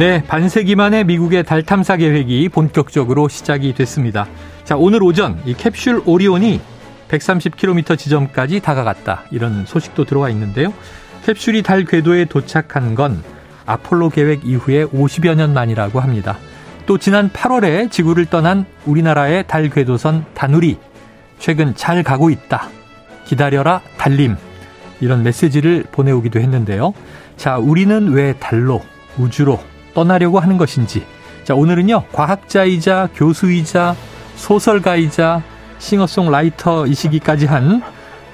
네, 반세기 만에 미국의 달 탐사 계획이 본격적으로 시작이 됐습니다. 자, 오늘 오전 이 캡슐 오리온이 130km 지점까지 다가갔다. 이런 소식도 들어와 있는데요. 캡슐이 달 궤도에 도착한 건 아폴로 계획 이후에 50여 년 만이라고 합니다. 또 지난 8월에 지구를 떠난 우리나라의 달 궤도선 다누리 최근 잘 가고 있다. 기다려라 달림. 이런 메시지를 보내오기도 했는데요. 자, 우리는 왜 달로 우주로 떠나려고 하는 것인지. 자, 오늘은요, 과학자이자 교수이자 소설가이자 싱어송라이터이시기까지 한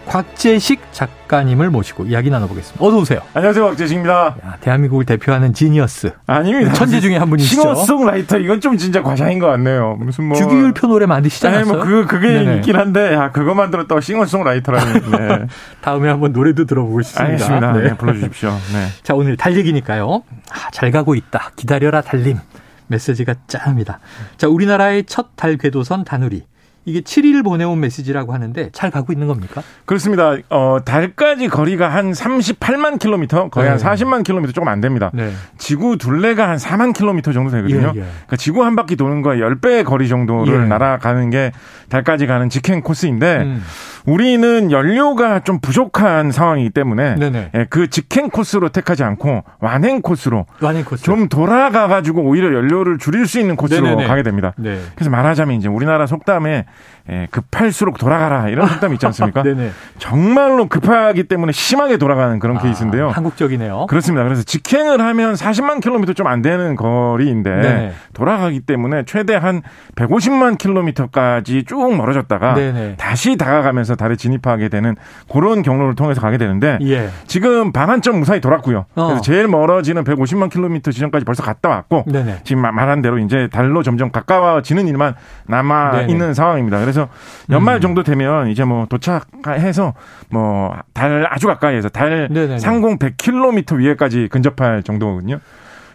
곽재식 작가님을 모시고 이야기 나눠보겠습니다. 어서 오세요. 안녕하세요, 곽재식입니다. 야, 대한민국을 대표하는 지니어스. 아닙니다. 천재 중에 한 분이시죠. 싱어송라이터 이건 좀 진짜 과장인 것 같네요. 무슨 뭐 주기율표 노래 만드시지 않았어요? 뭐 그, 그게 네네. 있긴 한데 야, 그거만 들었다고 싱어송라이터라니. 네. 다음에 한번 노래도 들어보고 싶습니다. 알겠습니다. 네. 네, 불러주십시오. 네. 자, 오늘 달 얘기니까요. 아, 잘 가고 있다. 기다려라 달림. 메시지가 짱합니다. 자, 우리나라의 첫 달 궤도선 다누리. 이게 7일 보내온 메시지라고 하는데 잘 가고 있는 겁니까? 그렇습니다. 어, 달까지 거리가 한 38만 킬로미터, 거의 네. 한 40만 킬로미터 조금 안 됩니다. 네. 지구 둘레가 한 4만 킬로미터 정도 되거든요. 예, 예. 그러니까 지구 한 바퀴 도는 거에 10배의 거리 정도를 예. 날아가는 게 달까지 가는 직행 코스인데 음. 우리는 연료가 좀 부족한 상황이기 때문에 예, 그 직행 코스로 택하지 않고 완행 코스로 완행 코스. 좀 돌아가 가지고 오히려 연료를 줄일 수 있는 코스로 네네네. 가게 됩니다. 네. 그래서 말하자면 이제 우리나라 속담에 예, 급할수록 돌아가라 이런 속담이 있지 않습니까? 네네. 정말로 급하기 때문에 심하게 돌아가는 그런 아, 케이스인데요. 한국적이네요. 그렇습니다. 그래서 직행을 하면 40만 킬로미터 좀 안 되는 거리인데 네 돌아가기 때문에 최대 한 150만 킬로미터까지 쭉 멀어졌다가 네네. 다시 다가가면서 달에 진입하게 되는 그런 경로를 통해서 가게 되는데 예. 지금 반환점 무사히 돌았고요. 어. 그래서 제일 멀어지는 150만 킬로미터 지점까지 벌써 갔다 왔고 네네. 지금 말한 대로 이제 달로 점점 가까워지는 일만 남아 네네. 있는 상황입니다. 그래서 연말 음. 정도 되면 이제 뭐 도착해서 뭐 달 아주 가까이에서 달 네네네. 상공 100km 위에까지 근접할 정도거든요.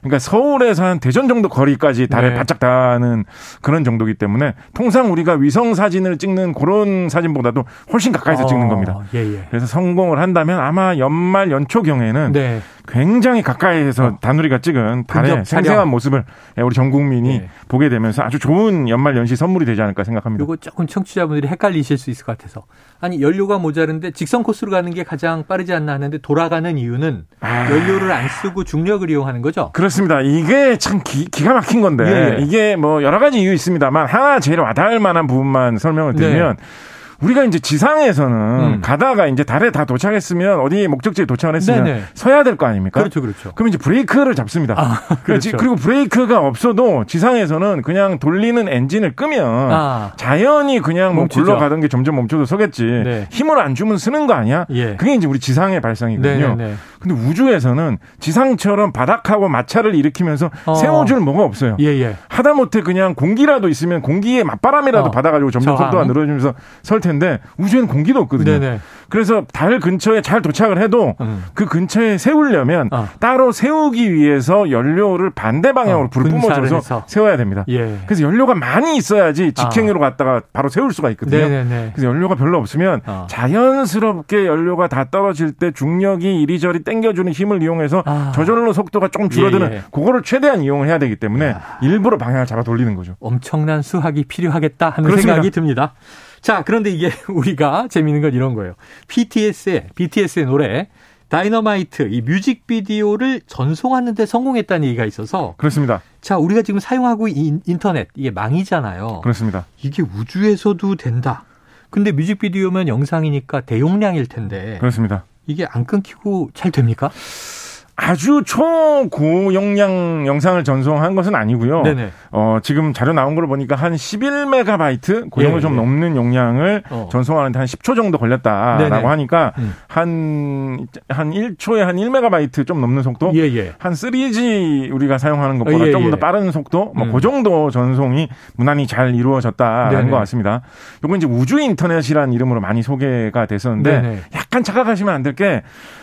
그러니까 서울에서 한 대전 정도 거리까지 달에 네. 바짝 닿는 그런 정도기 때문에 통상 우리가 위성 사진을 찍는 그런 사진보다도 훨씬 가까이서 어, 찍는 겁니다. 예, 예. 그래서 성공을 한다면 아마 연말 연초 경에는 네. 굉장히 가까이에서 어. 다누리가 찍은 달의 생생한 모습을 우리 전 국민이 네. 보게 되면서 아주 좋은 연말 연시 선물이 되지 않을까 생각합니다. 이거 조금 청취자분들이 헷갈리실 수 있을 것 같아서 아니 연료가 모자른데 직선 코스로 가는 게 가장 빠르지 않나 하는데 돌아가는 이유는 아... 연료를 안 쓰고 중력을 이용하는 거죠? 그렇 습니다. 이게 참 기, 가 막힌 건데 예, 예. 이게 뭐 여러 가지 이유 있습니다만 하나 제일 와닿을 만한 부분만 설명을 드리면. 네. 우리가 이제 지상에서는 음. 가다가 이제 달에 다 도착했으면 어디 목적지에 도착을 했으면 네네. 서야 될 거 아닙니까? 그렇죠, 그렇죠. 그럼 이제 브레이크를 잡습니다. 아, 그렇죠. 그리고 브레이크가 없어도 지상에서는 그냥 돌리는 엔진을 끄면 아. 자연히 그냥 뭐 멈추죠. 굴러가던 게 점점 멈춰도 서겠지. 네. 힘을 안 주면 쓰는 거 아니야? 예. 그게 이제 우리 지상의 발상이거든요. 네네. 근데 우주에서는 지상처럼 바닥하고 마찰을 일으키면서 어. 세워줄 뭐가 없어요. 예, 예. 하다못해 그냥 공기라도 있으면 공기에 맞바람이라도 어. 받아가지고 점점 속도가 늘어지면서 설. 텐데 우주에는 공기도 없거든요. 네네. 그래서 달 근처에 잘 도착을 해도 음. 그 근처에 세우려면 어. 따로 세우기 위해서 연료를 반대 방향으로 어, 불을 뿜어줘서 해서. 세워야 됩니다. 예. 그래서 연료가 많이 있어야지 직행으로 아. 갔다가 바로 세울 수가 있거든요. 네네네. 그래서 연료가 별로 없으면 어. 자연스럽게 연료가 다 떨어질 때 중력이 이리저리 당겨주는 힘을 이용해서 아. 저절로 속도가 조금 줄어드는 예, 예. 그거를 최대한 이용을 해야 되기 때문에 야. 일부러 방향을 잡아 돌리는 거죠. 엄청난 수학이 필요하겠다 하는 그렇습니다. 생각이 듭니다. 자, 그런데 이게 우리가 재미있는 건 이런 거예요. BTS의, BTS의 노래, 다이너마이트, 이 뮤직비디오를 전송하는데 성공했다는 얘기가 있어서. 그렇습니다. 자, 우리가 지금 사용하고 있는 인터넷, 이게 망이잖아요. 그렇습니다. 이게 우주에서도 된다. 근데 뮤직비디오면 영상이니까 대용량일 텐데. 그렇습니다. 이게 안 끊기고 잘 됩니까? 아주 초고용량 영상을 전송한 것은 아니고요. 네네. 어, 지금 자료 나온 걸 보니까 한 11메가바이트 고용을 예, 좀 예. 넘는 용량을 어. 전송하는데 한 10초 정도 걸렸다라고 네네. 하니까 음. 한, 한 1초에 한 1메가바이트 좀 넘는 속도? 예, 예. 한 3G 우리가 사용하는 것보다 예, 조금 더 예. 빠른 속도? 뭐, 음. 그 정도 전송이 무난히 잘 이루어졌다라는 네네. 것 같습니다. 요건 이제 우주 인터넷이라는 이름으로 많이 소개가 됐었는데. 약간 착각하시면 안 될 게,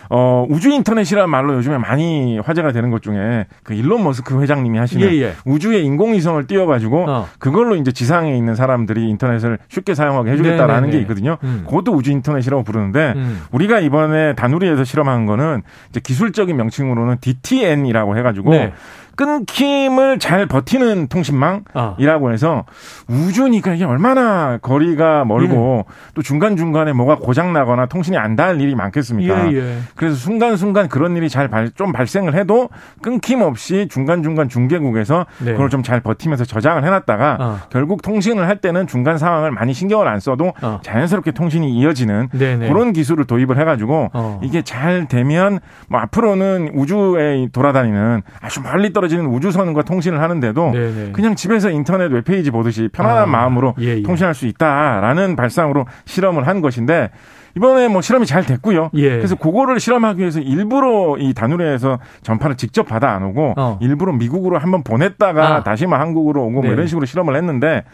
어, 우주 인터넷이라는 말로 요즘에 많이 화제가 되는 것 중에 그 일론 머스크 회장님이 하시는 예, 예. 우주에 인공위성을 띄워가지고 어. 그걸로 이제 지상에 있는 사람들이 인터넷을 쉽게 사용하게 해주겠다라는 네네네. 네, 게 네. 있거든요. 음. 그것도 우주 인터넷이라고 부르는데 음. 우리가 이번에 다누리에서 실험한 거는 이제 기술적인 명칭으로는 DTN이라고 해가지고 네. 끊김을 잘 버티는 통신망이라고 어. 해서 우주니까 이게 얼마나 거리가 멀고 예. 또 중간 중간에 뭐가 고장 나거나 통신이 안 닿을 일이 많겠습니까? 예, 예. 그래서 순간 순간 그런 일이 잘 좀 발생을 해도 끊김 없이 중간 중간 중계국에서 네. 그걸 좀 잘 버티면서 저장을 해놨다가 어. 결국 통신을 할 때는 중간 상황을 많이 신경을 안 써도 어. 자연스럽게 통신이 이어지는 네네. 그런 기술을 도입을 해가지고 어. 이게 잘 되면 뭐 앞으로는 우주에 돌아다니는 아주 멀리 떨어 지는 우주선과 통신을 하는데도 네네. 그냥 집에서 인터넷 웹페이지 보듯이 편안한 아. 마음으로 예, 예. 통신할 수 있다라는 발상으로 실험을 한 것인데 이번에 뭐 실험이 잘 됐고요. 예. 그래서 그거를 실험하기 위해서 일부러 이 다누리에서 전파를 직접 받아 안 오고 어. 일부러 미국으로 한번 보냈다가 아. 다시 뭐 한국으로 오고 뭐 네. 뭐 이런 식으로 실험을 했는데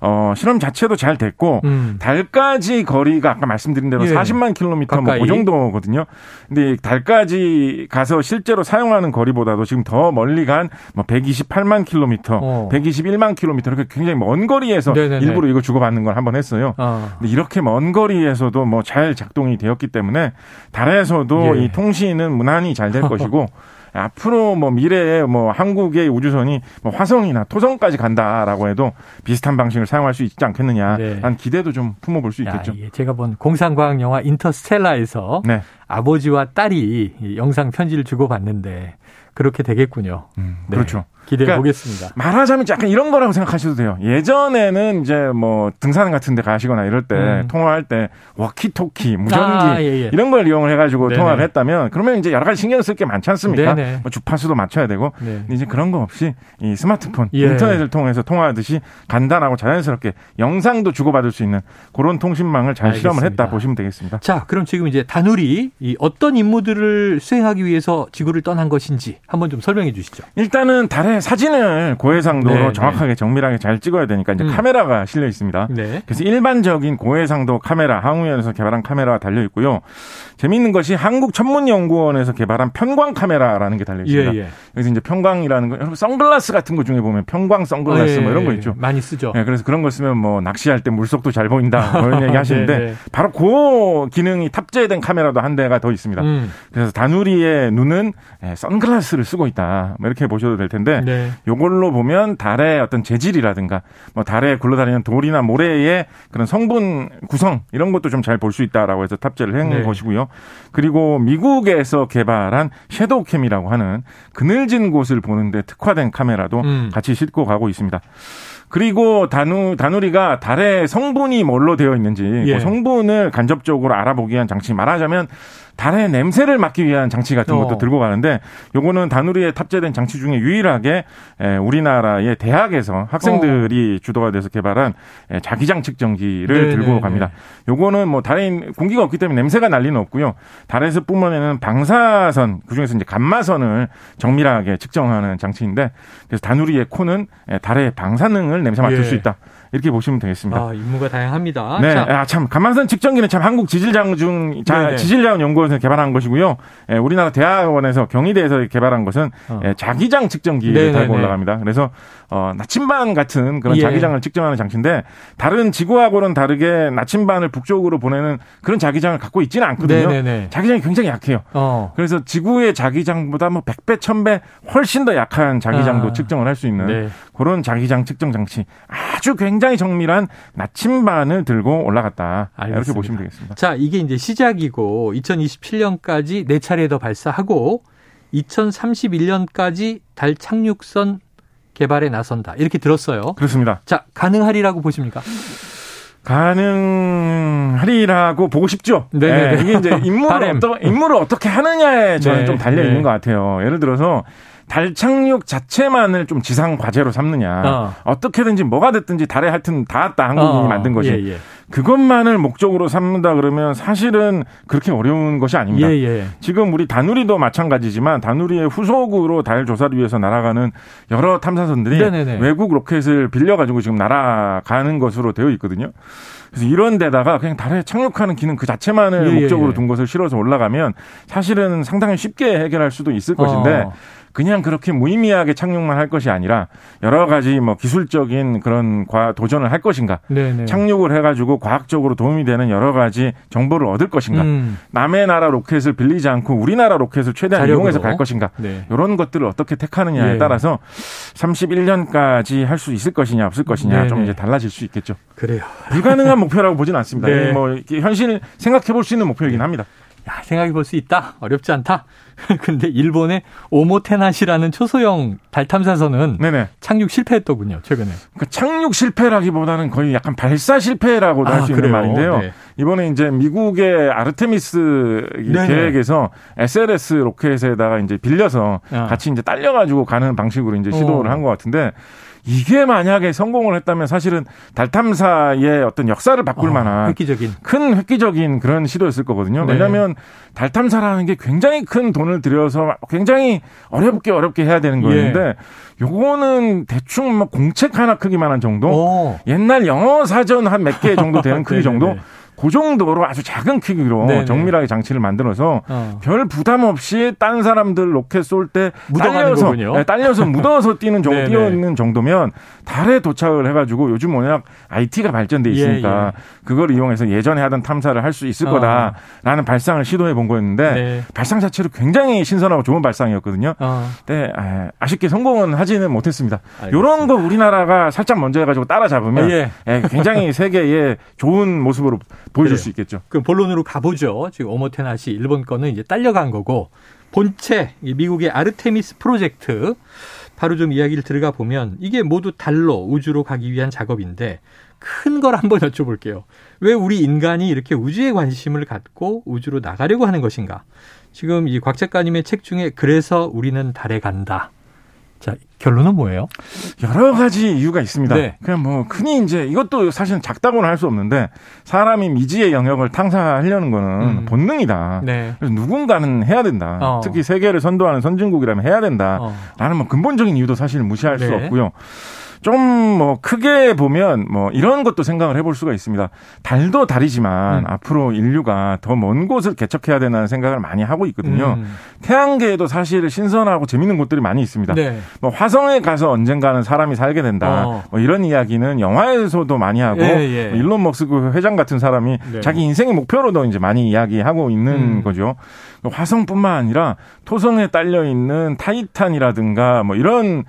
어, 실험 자체도 잘 됐고 음. 달까지 거리가 아까 말씀드린 대로 예. 40만 킬로미터 뭐그 정도거든요. 근데 달까지 가서 실제로 사용하는 거리보다도 지금 더 멀리 간 뭐 128만 킬로미터, 어. 121만 킬로미터 이렇게 굉장히 먼 거리에서 네네네. 일부러 이거 주고받는 걸 한번 했어요. 어. 근데 이렇게 먼 거리에서도 뭐 잘 작동이 되었기 때문에 달에서도 예. 이 통신은 무난히 잘 될 것이고 앞으로 뭐 미래에 뭐 한국의 우주선이 뭐 화성이나 토성까지 간다라고 해도 비슷한 방식을 사용할 수 있지 않겠느냐 네. 한 기대도 좀 품어볼 수 있겠죠. 야, 예. 제가 본 공상과학 영화 인터스텔라에서 네. 아버지와 딸이 영상 편지를 주고받는데 그렇게 되겠군요. 음, 네. 그렇죠. 기대해 그러니까 보겠습니다. 말하자면 약간 이런 거라고 생각하셔도 돼요. 예전에는 이제 뭐 등산 같은 데 가시거나 이럴 때 음. 통화할 때 워키토키, 무전기 아, 예, 예. 이런 걸 이용을 해가지고 네네. 통화를 했다면 그러면 이제 여러 가지 신경 쓸 게 많지 않습니까? 뭐 주파수도 맞춰야 되고 네. 이제 그런 거 없이 이 스마트폰, 예. 인터넷을 통해서 통화하듯이 간단하고 자연스럽게 영상도 주고받을 수 있는 그런 통신망을 잘 알겠습니다. 실험을 했다 보시면 되겠습니다. 자, 그럼 지금 이제 이 어떤 임무들을 수행하기 위해서 지구를 떠난 것인지 한번 좀 설명해 주시죠. 일단은 달에 사진을 고해상도로 네, 네, 정확하게 정밀하게 잘 찍어야 되니까 이제 음. 카메라가 실려 있습니다. 네. 그래서 일반적인 고해상도 카메라 항우연에서 개발한 카메라가 달려 있고요. 재미있는 것이 한국 천문연구원에서 개발한 편광 카메라라는 게 달려 있습니다. 예, 예. 그래서 이제 편광이라는 거 여러분 선글라스 같은 거 중에 보면 편광 선글라스 예, 뭐 이런 거 예, 있죠. 많이 쓰죠. 네, 그래서 그런 거 쓰면 뭐 낚시할 때 물속도 잘 보인다 뭐 이런 얘기 하시는데 네, 네. 바로 그 기능이 탑재된 카메라도 한 대가 더 있습니다. 음. 그래서 다누리의 눈은 예, 선글라스를 쓰고 있다. 뭐 이렇게 보셔도 될 텐데 네. 요걸로 보면 달의 어떤 재질이라든가 뭐 달에 굴러다니는 돌이나 모래의 그런 성분 구성 이런 것도 좀 잘 볼 수 있다라고 해서 탑재를 한 네. 것이고요. 그리고 미국에서 개발한 섀도우캠이라고 하는 그늘진 곳을 보는데 특화된 카메라도 음. 같이 싣고 가고 있습니다. 그리고 다누 다누리가 달의 성분이 뭘로 되어 있는지 예. 그 성분을 간접적으로 알아보기 위한 장치 말하자면 달의 냄새를 막기 위한 장치 같은 것도 어. 들고 가는데 요거는 다누리에 탑재된 장치 중에 유일하게 우리나라의 대학에서 학생들이 어. 주도가 돼서 개발한 자기장 측정기를 네네네. 들고 네, 갑니다. 네. 요거는 뭐 달에 공기가 없기 때문에 냄새가 날 리는 없고요. 달에서 뿜어내는 방사선 그중에서 이제 감마선을 정밀하게 측정하는 장치인데 그래서 다누리의 코는 달의 방사능을 냄새 맡을 예. 수 있다. 이렇게 보시면 되겠습니다. 아, 임무가 다양합니다. 네, 자. 아, 참 감망선 측정기는 참 한국 지질자원 자, 지질자원 연구원에서 개발한 것이고요. 예, 우리나라 대학원에서 경희대에서 개발한 것은 어. 예, 자기장 측정기를 달고 올라갑니다. 그래서 어, 나침반 같은 그런 예. 자기장을 측정하는 장치인데 다른 지구하고는 다르게 나침반을 북쪽으로 보내는 그런 자기장을 갖고 있지는 않거든요. 네네네. 자기장이 굉장히 약해요. 어. 그래서 지구의 자기장보다 뭐 100배, 1000배 훨씬 더 약한 자기장도 아. 측정을 할 수 있는 네. 그런 자기장 측정 장치. 아주 굉장히 정밀한 나침반을 들고 올라갔다. 알겠습니다. 이렇게 보시면 되겠습니다. 자, 이게 이제 시작이고 2027년까지 네 차례 더 발사하고 2031년까지 달 착륙선 개발에 나선다. 이렇게 들었어요. 그렇습니다. 자, 가능하리라고 보십니까? 가능하리라고 보고 싶죠. 네, 네. 이게 이제 임무를 어떠, 임무를 어떻게 하느냐에 저는 네. 좀 달려 있는 네. 것 같아요. 예를 들어서 달 착륙 자체만을 좀 지상 과제로 삼느냐. 어. 떻게든지 뭐가 됐든지 달에 하여튼 닿았다 한국인이 어. 만든 것이. 예, 예. 그것만을 목적으로 삼는다 그러면 사실은 그렇게 어려운 것이 아닙니다. 예, 예. 지금 우리 다누리도 마찬가지지만 다누리의 후속으로 달 조사를 위해서 날아가는 여러 탐사선들이 네네네. 외국 로켓을 빌려가지고 지금 날아가는 것으로 되어 있거든요. 그래서 이런 데다가 그냥 달에 착륙하는 기능 그 자체만을 예, 예 목적으로 예. 둔 것을 실어서 올라가면 사실은 상당히 쉽게 해결할 수도 있을 것인데 어. 그냥 그렇게 무의미하게 착륙만 할 것이 아니라 여러 가지 뭐 기술적인 그런 과 도전을 할 것인가, 네네. 착륙을 해가지고 과학적으로 도움이 되는 여러 가지 정보를 얻을 것인가, 음. 남의 나라 로켓을 빌리지 않고 우리나라 로켓을 최대한 자력으로. 이용해서 갈 것인가, 네. 이런 것들을 어떻게 택하느냐에 예. 따라서 31년까지 할 수 있을 것이냐 없을 것이냐 네네. 좀 이제 달라질 수 있겠죠. 그래요. 불가능한 목표라고 보진 않습니다. 네. 뭐 현실 생각해 볼 수 있는 목표이긴 합니다. 야, 생각해 볼 수 있다. 어렵지 않다. 근데 일본의 오모테나시라는 초소형 달 탐사선은 네네. 착륙 실패했더군요, 최근에. 그러니까 착륙 실패라기보다는 거의 약간 발사 실패라고도 아, 할수 있는 말인데요. 네. 이번에 이제 미국의 아르테미스 네네. 계획에서 SLS 로켓에다가 이제 빌려서 아. 같이 이제 딸려가지고 가는 방식으로 이제 시도를 어. 한것 같은데 이게 만약에 성공을 했다면 사실은 달 탐사의 어떤 역사를 바꿀 어, 만한 획기적인 큰 획기적인 그런 시도였을 거거든요. 네. 왜냐하면 달 탐사라는 게 굉장히 큰 돈을 들여서 굉장히 어렵게 어렵게 해야 되는 거였는데 예. 요거는 대충 뭐 공책 하나 크기만한 정도, 오. 옛날 영어 사전 한 몇 개 정도 되는 크기 정도. 그 정도로 아주 작은 크기로 네네. 정밀하게 장치를 만들어서 어. 별 부담 없이 딴 사람들 로켓 쏠 때 딸려서 네, 딸려서 묻어서 뛰는 정도 뛰어있는 정도면 달에 도착을 해가지고 요즘 워낙 IT가 발전돼 있으니까 예, 예. 그걸 이용해서 예전에 하던 탐사를 할 수 있을 어. 거다라는 발상을 시도해 본 거였는데 네. 발상 자체로 굉장히 신선하고 좋은 발상이었거든요. 어. 네, 아쉽게 성공은 하지는 못했습니다. 이런 거 우리나라가 살짝 먼저 해가지고 따라잡으면 예. 예 굉장히 세계에 좋은 모습으로 보여줄 그래요. 수 있겠죠. 그럼 본론으로 가보죠. 지금 오모테나 시 일본 거는 이제 딸려간 거고 본체 미국의 아르테미스 프로젝트 바로 좀 이야기를 들어가 보면 이게 모두 달로 우주로 가기 위한 작업인데 큰 걸 한번 여쭤볼게요. 왜 우리 인간이 이렇게 우주에 관심을 갖고 우주로 나가려고 하는 것인가? 지금 이 곽 작가님의 책 중에 그래서 우리는 달에 간다. 자, 결론은 뭐예요? 여러 가지 이유가 있습니다. 네. 그냥 뭐 흔히 이제 이것도 사실은 작다고는 할 수 없는데 사람이 미지의 영역을 탕사하려는 거는 음. 본능이다. 네. 그래서 누군가는 해야 된다. 어. 특히 세계를 선도하는 선진국이라면 해야 된다라는 어. 뭐 근본적인 이유도 사실 무시할 네. 수 없고요. 좀 뭐 크게 보면 뭐 이런 것도 생각을 해볼 수가 있습니다. 달도 달이지만 음. 앞으로 인류가 더 먼 곳을 개척해야 된다는 생각을 많이 하고 있거든요. 음. 태양계에도 사실 신선하고 재밌는 곳들이 많이 있습니다. 네. 뭐 화성에 가서 언젠가는 사람이 살게 된다. 어. 뭐 이런 이야기는 영화에서도 많이 하고 예, 예. 뭐 일론 머스크 회장 같은 사람이 네. 자기 인생의 목표로도 이제 많이 이야기하고 있는 음. 거죠. 화성뿐만 아니라 토성에 딸려 있는 타이탄이라든가 뭐 이런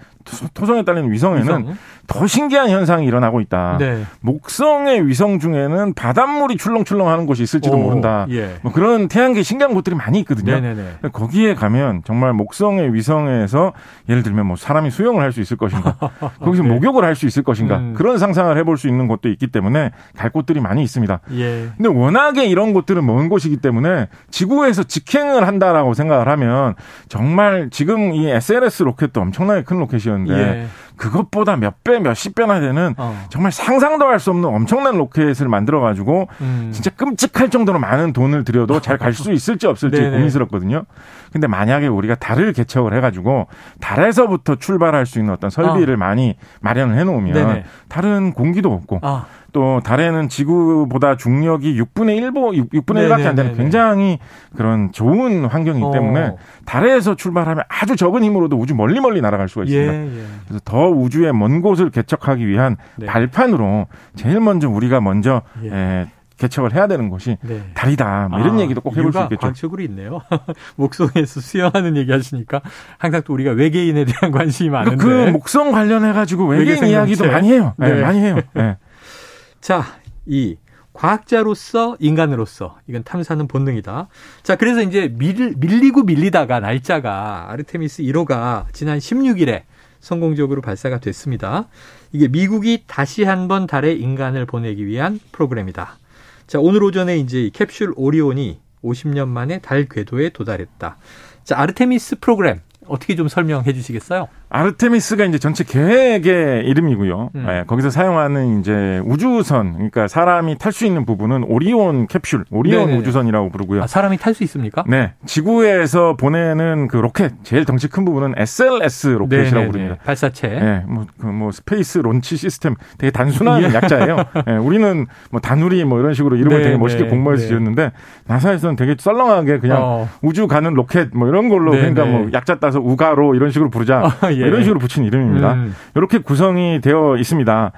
토성에 딸린 위성에는 위성? 더 신기한 현상이 일어나고 있다. 네. 목성의 위성 중에는 바닷물이 출렁출렁하는 곳이 있을지도 오, 모른다. 예. 뭐 그런 태양계 신기한 곳들이 많이 있거든요. 네네네. 거기에 가면 정말 목성의 위성에서 예를 들면 뭐 사람이 수영을 할 수 있을 것인가, 거기서 네. 목욕을 할 수 있을 것인가 음. 그런 상상을 해볼 수 있는 곳도 있기 때문에 갈 곳들이 많이 있습니다. 예. 근데 워낙에 이런 곳들은 먼 곳이기 때문에 지구에서 직행 을 한다라고 생각을 하면 정말 지금 이 SLS 로켓도 엄청나게 큰 로켓이었는데. 예. 그것보다 몇 배, 몇십 배나 되는 어. 정말 상상도 할 수 없는 엄청난 로켓을 만들어가지고 음. 진짜 끔찍할 정도로 많은 돈을 들여도 잘 갈 수 있을지 없을지 고민스럽거든요. 근데 만약에 우리가 달을 개척을 해가지고 달에서부터 출발할 수 있는 어떤 설비를 어. 많이 마련을 해놓으면 네네. 달은 공기도 없고 어. 또 달에는 지구보다 중력이 6분의 1보 6분의 1밖에 안 되는 굉장히 그런 좋은 환경이기 어. 때문에 달에서 출발하면 아주 적은 힘으로도 우주 멀리 멀리 날아갈 수가 있습니다. 예, 예. 그래서 더 우주의 먼 곳을 개척하기 위한 네. 발판으로 제일 먼저 우리가 먼저 예. 에, 개척을 해야 되는 곳이 네. 달이다. 뭐 이런 아, 얘기도 꼭 해볼 수 있겠죠. 과학적으로 있네요. 목성에서 수영하는 얘기 하시니까 항상 또 우리가 외계인에 대한 관심이 많은데 그 목성 관련해 가지고 외계인 외계 이야기도 많이 해요. 네. 네, 많이 해요. 네. 자, 이 과학자로서 인간으로서 이건 탐사는 본능이다. 자, 그래서 이제 밀, 밀리고 밀리다가 날짜가 아르테미스 1호가 지난 16일에 성공적으로 발사가 됐습니다. 이게 미국이 다시 한 번 달에 인간을 보내기 위한 프로그램이다. 자, 오늘 오전에 이제 캡슐 오리온이 50년 만에 달 궤도에 도달했다. 자, 아르테미스 프로그램 어떻게 좀 설명해 주시겠어요? 아르테미스가 이제 전체 계획의 이름이고요. 음. 네, 거기서 사용하는 이제 우주선, 그러니까 사람이 탈 수 있는 부분은 오리온 캡슐, 오리온 네네. 우주선이라고 부르고요. 아, 사람이 탈 수 있습니까? 네, 지구에서 보내는 그 로켓 제일 덩치 큰 부분은 SLS 로켓이라고 네네네. 부릅니다. 발사체. 네, 뭐, 그 뭐 Space Launch System 되게 단순한 예. 약자예요. 네, 우리는 뭐 다누리 뭐 이런 식으로 이름을 되게 멋있게 공모해서 지었는데 나사에서는 되게 썰렁하게 그냥 어. 우주 가는 로켓 뭐 이런 걸로 네네. 그러니까 뭐 약자 따서 우가로 이런 식으로 부르자. 아, 예. 이런 식으로 붙인 이름입니다. 음. 이렇게 구성이 되어 있습니다.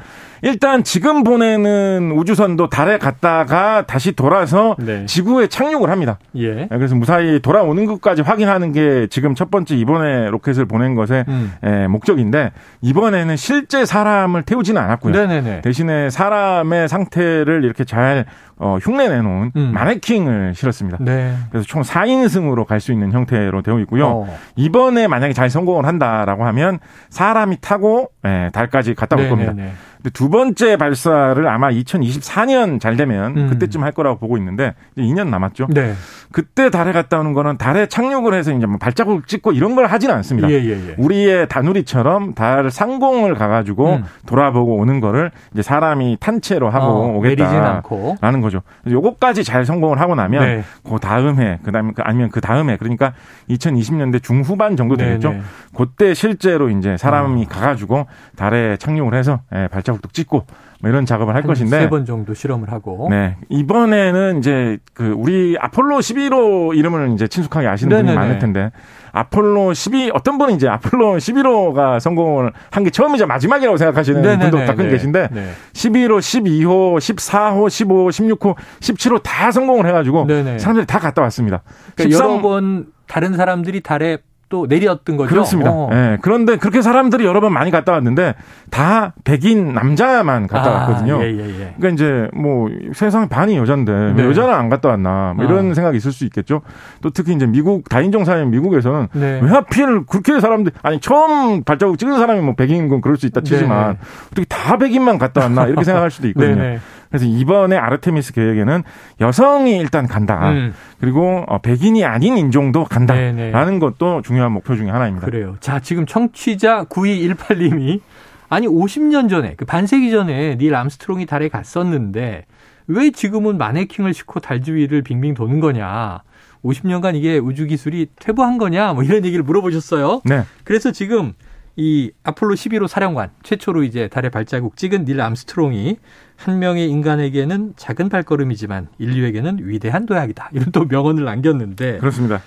일단 지금 보내는 우주선도 달에 갔다가 다시 돌아서 네. 지구에 착륙을 합니다. 예. 네, 그래서 무사히 돌아오는 것까지 확인하는 게 지금 첫 번째 이번에 로켓을 보낸 것의 음. 예, 목적인데 이번에는 실제 사람을 태우지는 않았고요. 네네네. 대신에 사람의 상태를 이렇게 잘 어, 흉내 내놓은 음. 마네킹을 실었습니다. 네. 그래서 총 4인승으로 갈 수 있는 형태로 되어 있고요. 어. 이번에 만약에 잘 성공을 한다라고 하면 사람이 타고 예, 달까지 갔다 올 네네네. 겁니다. 두 번째 발사를 아마 2024년 잘 되면 음. 그때쯤 할 거라고 보고 있는데 이제 2년 남았죠. 네. 그때 달에 갔다 오는 거는 달에 착륙을 해서 이제 뭐 발자국 찍고 이런 걸 하지는 않습니다. 예, 예, 예. 우리의 다누리처럼 달 상공을 가가지고 음. 돌아보고 오는 거를 이제 사람이 탄체로 하고 어, 오겠다라는 거죠. 요거까지 잘 성공을 하고 나면 네. 그 다음해 그다음에 그 아니면 그 다음에 그러니까 2020년대 중후반 정도 네, 되겠죠. 네, 네. 그때 실제로 이제 사람이 어. 가가지고 달에 착륙을 해서 예, 발자국도 찍고 뭐 이런 작업을 할 것인데 세 번 정도 실험을 하고 네 이번에는 이제 그 우리 아폴로 11호 이름을 이제 친숙하게 아시는 네네네. 분이 많을 텐데 아폴로 12 어떤 분은 이제 아폴로 11호가 성공을 한 게 처음이자 마지막이라고 생각하시는 네네네. 분도 가끔 계신데 네. 11호, 12호, 14호, 15호, 16호, 17호 다 성공을 해가지고 네네. 사람들이 다 갔다 왔습니다. 그러니까 13... 여러 번 다른 사람들이 달에 또 내렸던 거죠. 그렇습니다. 어. 네, 그런데 그렇게 사람들이 여러 번 많이 갔다 왔는데 다 백인 남자만 갔다 아, 왔거든요. 예, 예, 예. 그러니까 이제 뭐 세상 반이 여잔데 네. 여자는 안 갔다 왔나 뭐 이런 어. 생각이 있을 수 있겠죠. 또 특히 이제 미국 다인종 사회 미국에서는 네. 왜 하필 그렇게 사람들 아니 처음 발자국 찍은 사람이 뭐 백인인 건 그럴 수 있다 치지만 네. 어떻게 다 백인만 갔다 왔나 이렇게 생각할 수도 있거든요. 네, 네. 그래서 이번에 아르테미스 계획에는 여성이 일단 간다. 음. 그리고 어, 백인이 아닌 인종도 간다라는 네네. 것도 중요한 목표 중의 하나입니다. 그래요. 자, 지금 청취자 9218님이 아니 50년 전에 그 반세기 전에 닐 암스트롱이 달에 갔었는데 왜 지금은 마네킹을 싣고 달 주위를 빙빙 도는 거냐? 50년간 이게 우주 기술이 퇴보한 거냐? 뭐 이런 얘기를 물어보셨어요. 네. 그래서 지금 이 아폴로 11호 사령관 최초로 이제 달에 발자국 찍은 닐 암스트롱이 한 명의 인간에게는 작은 발걸음이지만 인류에게는 위대한 도약이다. 이런 또 명언을 남겼는데 그렇습니다.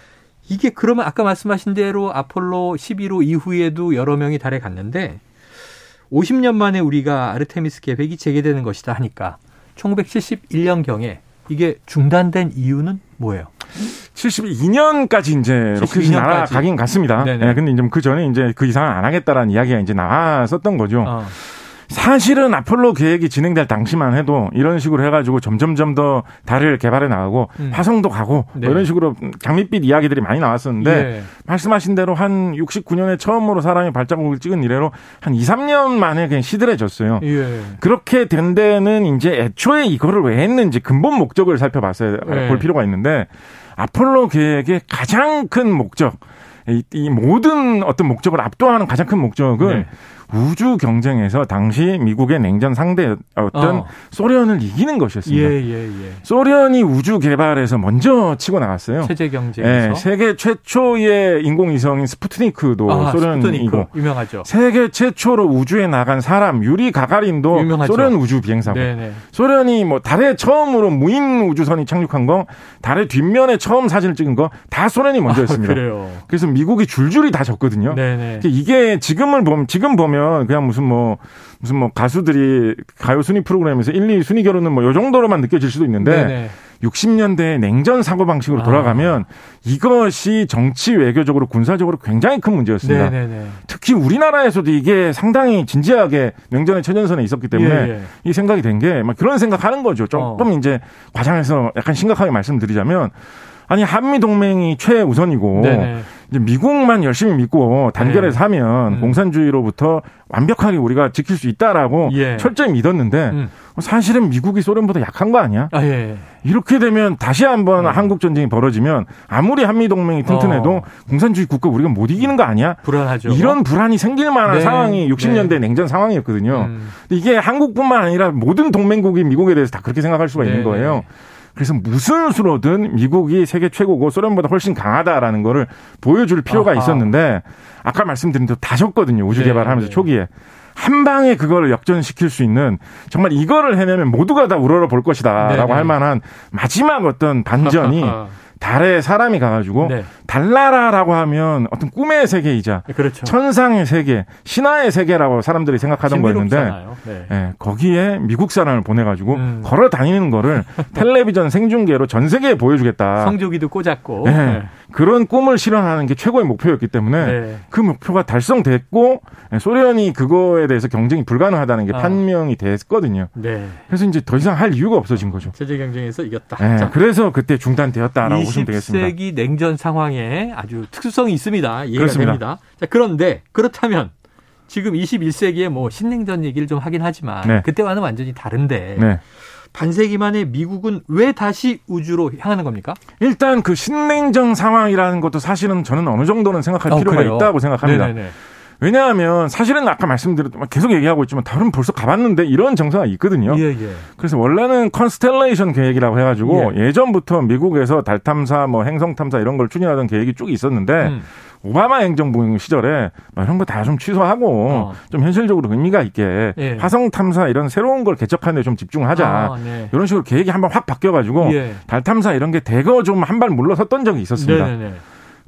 이게 그러면 아까 말씀하신 대로 아폴로 11호 이후에도 여러 명이 달에 갔는데 50년 만에 우리가 아르테미스 계획이 재개되는 것이다 하니까 1971년경에 이게 중단된 이유는 뭐예요? 72년까지 이제 로켓이 날아가긴 갔습니다. 네네. 네, 근데 이제 그 전에 이제 그 이상은 안 하겠다라는 이야기가 이제 나왔었던 거죠. 어. 사실은 아폴로 계획이 진행될 당시만 해도 이런 식으로 해가지고 점점점 더 달을 개발해 나가고 음. 화성도 가고 뭐 네. 뭐 이런 식으로 장밋빛 이야기들이 많이 나왔었는데 예. 말씀하신 대로 한 69년에 처음으로 사람이 발자국을 찍은 이래로 한 2, 3년 만에 그냥 시들해졌어요. 예. 그렇게 된 데는 이제 애초에 이거를 왜 했는지 근본 목적을 살펴봤어야 예. 볼 필요가 있는데 아폴로 계획의 가장 큰 목적 이, 이 모든 어떤 목적을 압도하는 가장 큰 목적은 네. 우주 경쟁에서 당시 미국의 냉전 상대였던 어. 소련을 이기는 것이었습니다. 예, 예, 예. 소련이 우주 개발에서 먼저 치고 나갔어요. 체제 경쟁에서. 네, 세계 최초의 인공위성인 스푸트니크도 아, 소련이고. 유명하죠. 세계 최초로 우주에 나간 사람 유리 가가린도 유명하죠. 소련 우주 비행사고. 네네. 소련이 뭐 달에 처음으로 무인 우주선이 착륙한 거, 달의 뒷면에 처음 사진을 찍은 거 다 소련이 먼저였습니다. 아, 그래요. 그래서 미국이 줄줄이 다 졌거든요. 네네. 이게 지금을 보면 지금 보면 보면 그냥 무슨 뭐 무슨 뭐 가수들이 가요 순위 프로그램에서 1, 2 순위 결혼은 뭐 요 정도로만 느껴질 수도 있는데 네네. 60년대 냉전 사고 방식으로 아. 돌아가면 이것이 정치 외교적으로 군사적으로 굉장히 큰 문제였습니다. 네네네. 특히 우리나라에서도 이게 상당히 진지하게 냉전의 최전선에 있었기 때문에 예, 예. 이 생각이 된 게 막 그런 생각하는 거죠. 조금 어. 이제 과장해서 약간 심각하게 말씀드리자면 아니 한미 동맹이 최우선이고 네네. 이제 미국만 열심히 믿고 단결해서 네. 하면 음. 공산주의로부터 완벽하게 우리가 지킬 수 있다라고 예. 철저히 믿었는데 음. 사실은 미국이 소련보다 약한 거 아니야? 아, 예. 이렇게 되면 다시 한번 음. 한국 전쟁이 벌어지면 아무리 한미 동맹이 튼튼해도 어. 공산주의 국가 우리가 못 이기는 거 아니야? 불안하죠. 이런 불안이 생길 만한 네. 상황이 60년대 네. 냉전 상황이었거든요. 음. 이게 한국뿐만 아니라 모든 동맹국이 미국에 대해서 다 그렇게 생각할 수가 네. 있는 거예요. 그래서 무슨 수로든 미국이 세계 최고고 소련보다 훨씬 강하다라는 거를 보여줄 필요가 아하. 있었는데 아까 말씀드린 대로 다셨거든요. 우주 네, 개발하면서 네. 초기에. 한 방에 그걸 역전시킬 수 있는 정말 이거를 해내면 모두가 다 우러러 볼 것이다라고 네, 네. 할 만한 마지막 어떤 반전이 달에 사람이 가가지고 네. 달나라라고 하면 어떤 꿈의 세계이자 그렇죠. 천상의 세계, 신화의 세계라고 사람들이 생각하던 거였는데 네. 네, 거기에 미국 사람을 보내가지고 음. 걸어 다니는 거를 텔레비전 생중계로 전 세계에 보여주겠다. 성조기도 꽂았고 네. 네. 그런 꿈을 실현하는 게 최고의 목표였기 때문에 네. 그 목표가 달성됐고 소련이 그거에 대해서 경쟁이 불가능하다는 게 아. 판명이 됐거든요. 그래서 이제 더 이상 할 이유가 없어진 거죠. 제재 경쟁에서 이겼다. 그래서 그때 중단되었다라고 보시면 되겠습니다. 20세기 냉전 상황에 아주 특수성이 있습니다. 이해가 그렇습니다. 됩니다. 자, 그런데 그렇다면 지금 21세기에 뭐 신냉전 얘기를 좀 하긴 하지만 네. 그때와는 완전히 다른데 네. 반세기 만에 미국은 왜 다시 우주로 향하는 겁니까? 일단 그 신냉전 상황이라는 것도 사실은 저는 어느 정도는 생각할 어, 필요가 그래요? 있다고 생각합니다. 네네네. 왜냐하면 사실은 아까 말씀드렸던 계속 얘기하고 있지만 다른 벌써 가봤는데 이런 정서가 있거든요. 예, 예. 그래서 원래는 컨스텔레이션 계획이라고 해가지고 예. 전부터 미국에서 달 탐사, 뭐 행성 탐사 이런 걸 추진하던 계획이 쭉 있었는데 음. 오바마 행정부 시절에 이런 거 다 좀 취소하고 어. 좀 현실적으로 의미가 있게 예. 화성 탐사 이런 새로운 걸 개척하는 데 좀 집중하자 아, 네. 이런 식으로 계획이 한번 확 바뀌어가지고 예. 달 탐사 이런 게 대거 좀 한 발 물러섰던 적이 있었습니다. 네네네.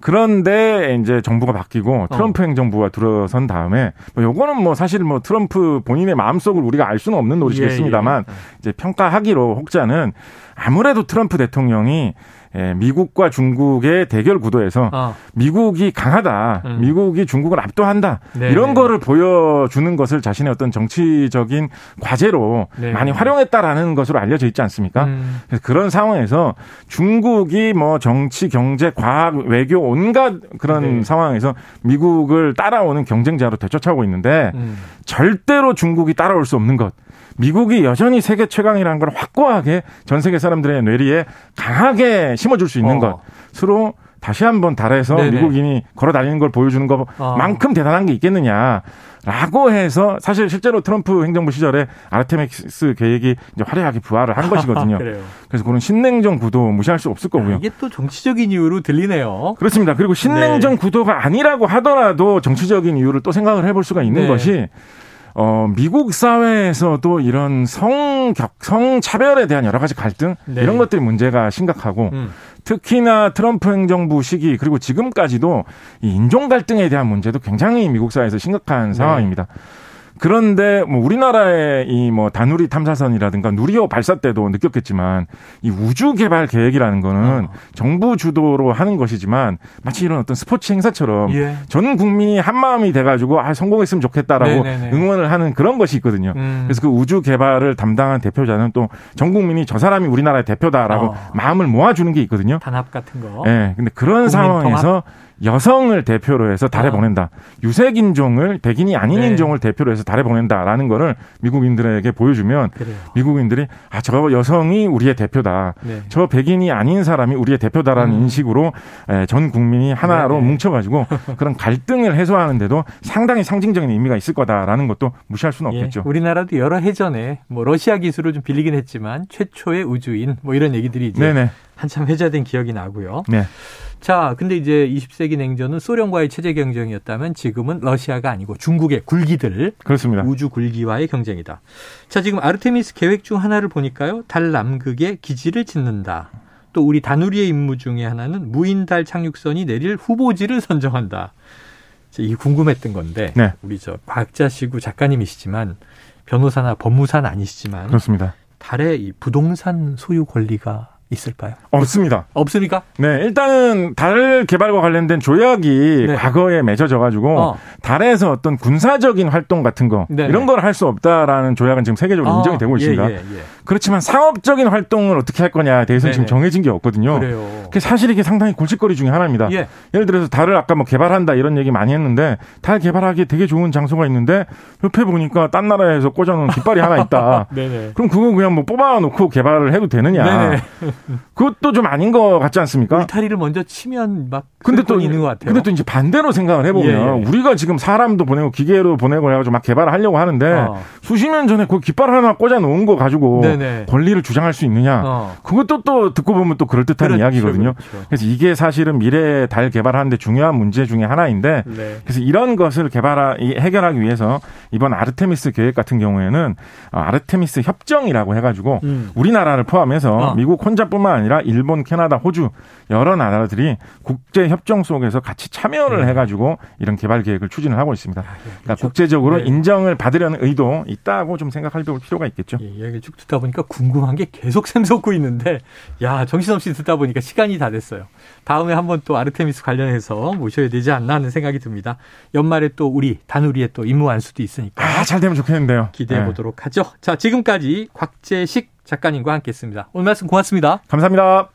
그런데 이제 정부가 바뀌고 어. 트럼프 어. 행정부가 들어선 다음에 뭐 요거는 뭐 사실 뭐 트럼프 본인의 마음속을 우리가 알 수는 없는 노릇이겠습니다만 예, 예. 이제 평가하기로 혹자는 아무래도 트럼프 대통령이 예, 미국과 중국의 대결 구도에서 어. 미국이 강하다, 음. 미국이 중국을 압도한다 네 이런 거를 보여주는 것을 자신의 어떤 정치적인 과제로 네 많이 활용했다라는 것으로 알려져 있지 않습니까? 음. 그래서 그런 상황에서 중국이 뭐 정치, 경제, 과학, 외교 온갖 그런 네. 상황에서 미국을 따라오는 경쟁자로 되쫓아오고 있는데 음. 절대로 중국이 따라올 수 없는 것. 미국이 여전히 세계 최강이라는 걸 확고하게 전 세계 사람들의 뇌리에 강하게 심어줄 수 있는 어. 것으로 다시 한번 네네. 미국인이 걸어 다니는 걸 보여주는 것만큼 어. 대단한 게 있겠느냐. 라고 해서 사실 실제로 트럼프 행정부 시절에 아르테미스 계획이 이제 화려하게 부활을 한 것이거든요. 그래서 그런 신냉전 구도 무시할 수 없을 거고요. 아, 이게 또 정치적인 이유로 들리네요. 그렇습니다. 그리고 신냉전 네. 구도가 아니라고 하더라도 정치적인 이유를 또 생각을 해볼 수가 있는 네. 것이 어, 미국 사회에서도 이런 성격, 성차별에 대한 여러 가지 갈등 네. 이런 것들이 문제가 심각하고 음. 특히나 트럼프 행정부 시기 그리고 지금까지도 이 인종 갈등에 대한 문제도 굉장히 미국 사회에서 심각한 네. 상황입니다. 그런데 뭐 우리나라의 이 뭐 다누리 탐사선이라든가 누리호 발사 때도 느꼈겠지만 이 우주 개발 계획이라는 거는 어. 정부 주도로 하는 것이지만 마치 이런 어떤 스포츠 행사처럼 예. 전 국민이 한 마음이 돼가지고 아 성공했으면 좋겠다라고 네네네. 응원을 하는 그런 것이 있거든요. 음. 그래서 그 우주 개발을 담당한 대표자는 또 전 국민이 저 사람이 우리나라의 대표다라고 어. 마음을 모아주는 게 있거든요. 단합 같은 거. 예. 네. 근데 그런 상황에서 통합? 여성을 대표로 해서 달에 아. 보낸다. 유색 인종을 백인이 아닌 네. 인종을 대표로 해서 달에 보낸다라는 거를 미국인들에게 보여주면 그래요. 미국인들이 아 저 여성이 우리의 대표다. 네. 저 백인이 아닌 사람이 우리의 대표다라는 음. 인식으로 전 국민이 하나로 네. 뭉쳐가지고 그런 갈등을 해소하는데도 상당히 상징적인 의미가 있을 거다라는 것도 무시할 수는 예. 없겠죠. 우리나라도 여러 해전에 뭐 러시아 기술을 좀 빌리긴 했지만 최초의 우주인 뭐 이런 얘기들이 이제 네네. 한참 회자된 기억이 나고요. 네. 자, 근데 이제 20세기 냉전은 소련과의 체제 경쟁이었다면 지금은 러시아가 아니고 중국의 굴기들. 그렇습니다. 우주 굴기와의 경쟁이다. 자, 지금 아르테미스 계획 중 하나를 보니까요. 달 남극에 기지를 짓는다. 또 우리 다누리의 임무 중에 하나는 무인 달 착륙선이 내릴 후보지를 선정한다. 이 궁금했던 건데 네. 우리 저 과학자시고 작가님이시지만 변호사나 법무사는 아니시지만 그렇습니다. 달에 이 부동산 소유 권리가 있을까요? 없습니다. 없습니까? 네, 일단은 달 개발과 관련된 조약이 네. 과거에 맺어져 가지고 어. 달에서 어떤 군사적인 활동 같은 거 네. 이런 걸 할 수 없다라는 조약은 지금 세계적으로 아, 인정이 되고 예, 있습니다. 예, 예, 예. 그렇지만 상업적인 활동을 어떻게 할 거냐에 대해서는 지금 정해진 게 없거든요. 그래요. 사실 이게 상당히 골칫거리 중에 하나입니다. 예. 를 들어서 달을 아까 뭐 개발한다 이런 얘기 많이 했는데 달 개발하기 되게 좋은 장소가 있는데 옆에 보니까 딴 나라에서 꽂아놓은 깃발이 하나 있다. 그럼 그거 그냥 뭐 뽑아놓고 개발을 해도 되느냐? 그것도 좀 아닌 것 같지 않습니까? 울타리를 먼저 치면 막 근데 또 있는 것 같아요. 근데 또 이제 반대로 생각을 해보면 예, 예. 우리가 지금 사람도 보내고 기계로 보내고 해가지고 막 개발을 하려고 하는데 어. 수십 년 전에 그 깃발 하나 꽂아 놓은 거 가지고 네네. 권리를 주장할 수 있느냐? 어. 그것도 또 듣고 보면 또 그럴 듯한 그렇죠, 이야기거든요. 그렇죠. 그래서 이게 사실은 미래 달 개발하는데 중요한 문제 중에 하나인데 네. 그래서 이런 것을 개발 해결하기 위해서 이번 아르테미스 계획 같은 경우에는 어, 아르테미스 협정이라고 해가지고 음. 우리나라를 포함해서 어. 미국 혼자 뿐만 아니라 일본, 캐나다, 호주 여러 나라들이 국제 협정 속에서 같이 참여를 네. 해가지고 이런 개발 계획을 추진을 하고 있습니다. 아, 예. 그러니까 그렇죠. 국제적으로 네. 인정을 받으려는 의도 있다고 좀 생각할 필요가 있겠죠. 예, 이야기를 쭉 듣다 보니까 궁금한 게 계속 샘솟고 있는데 야 정신없이 듣다 보니까 시간이 다 됐어요. 다음에 한번 또 아르테미스 관련해서 모셔야 되지 않나 하는 생각이 듭니다. 연말에 또 우리 단우리에 또 임무 안수도 있으니까 아, 잘 되면 좋겠는데요. 기대해 네. 보도록 하죠. 자 지금까지 곽재식 작가님과 함께했습니다. 오늘 말씀 고맙습니다. 감사합니다.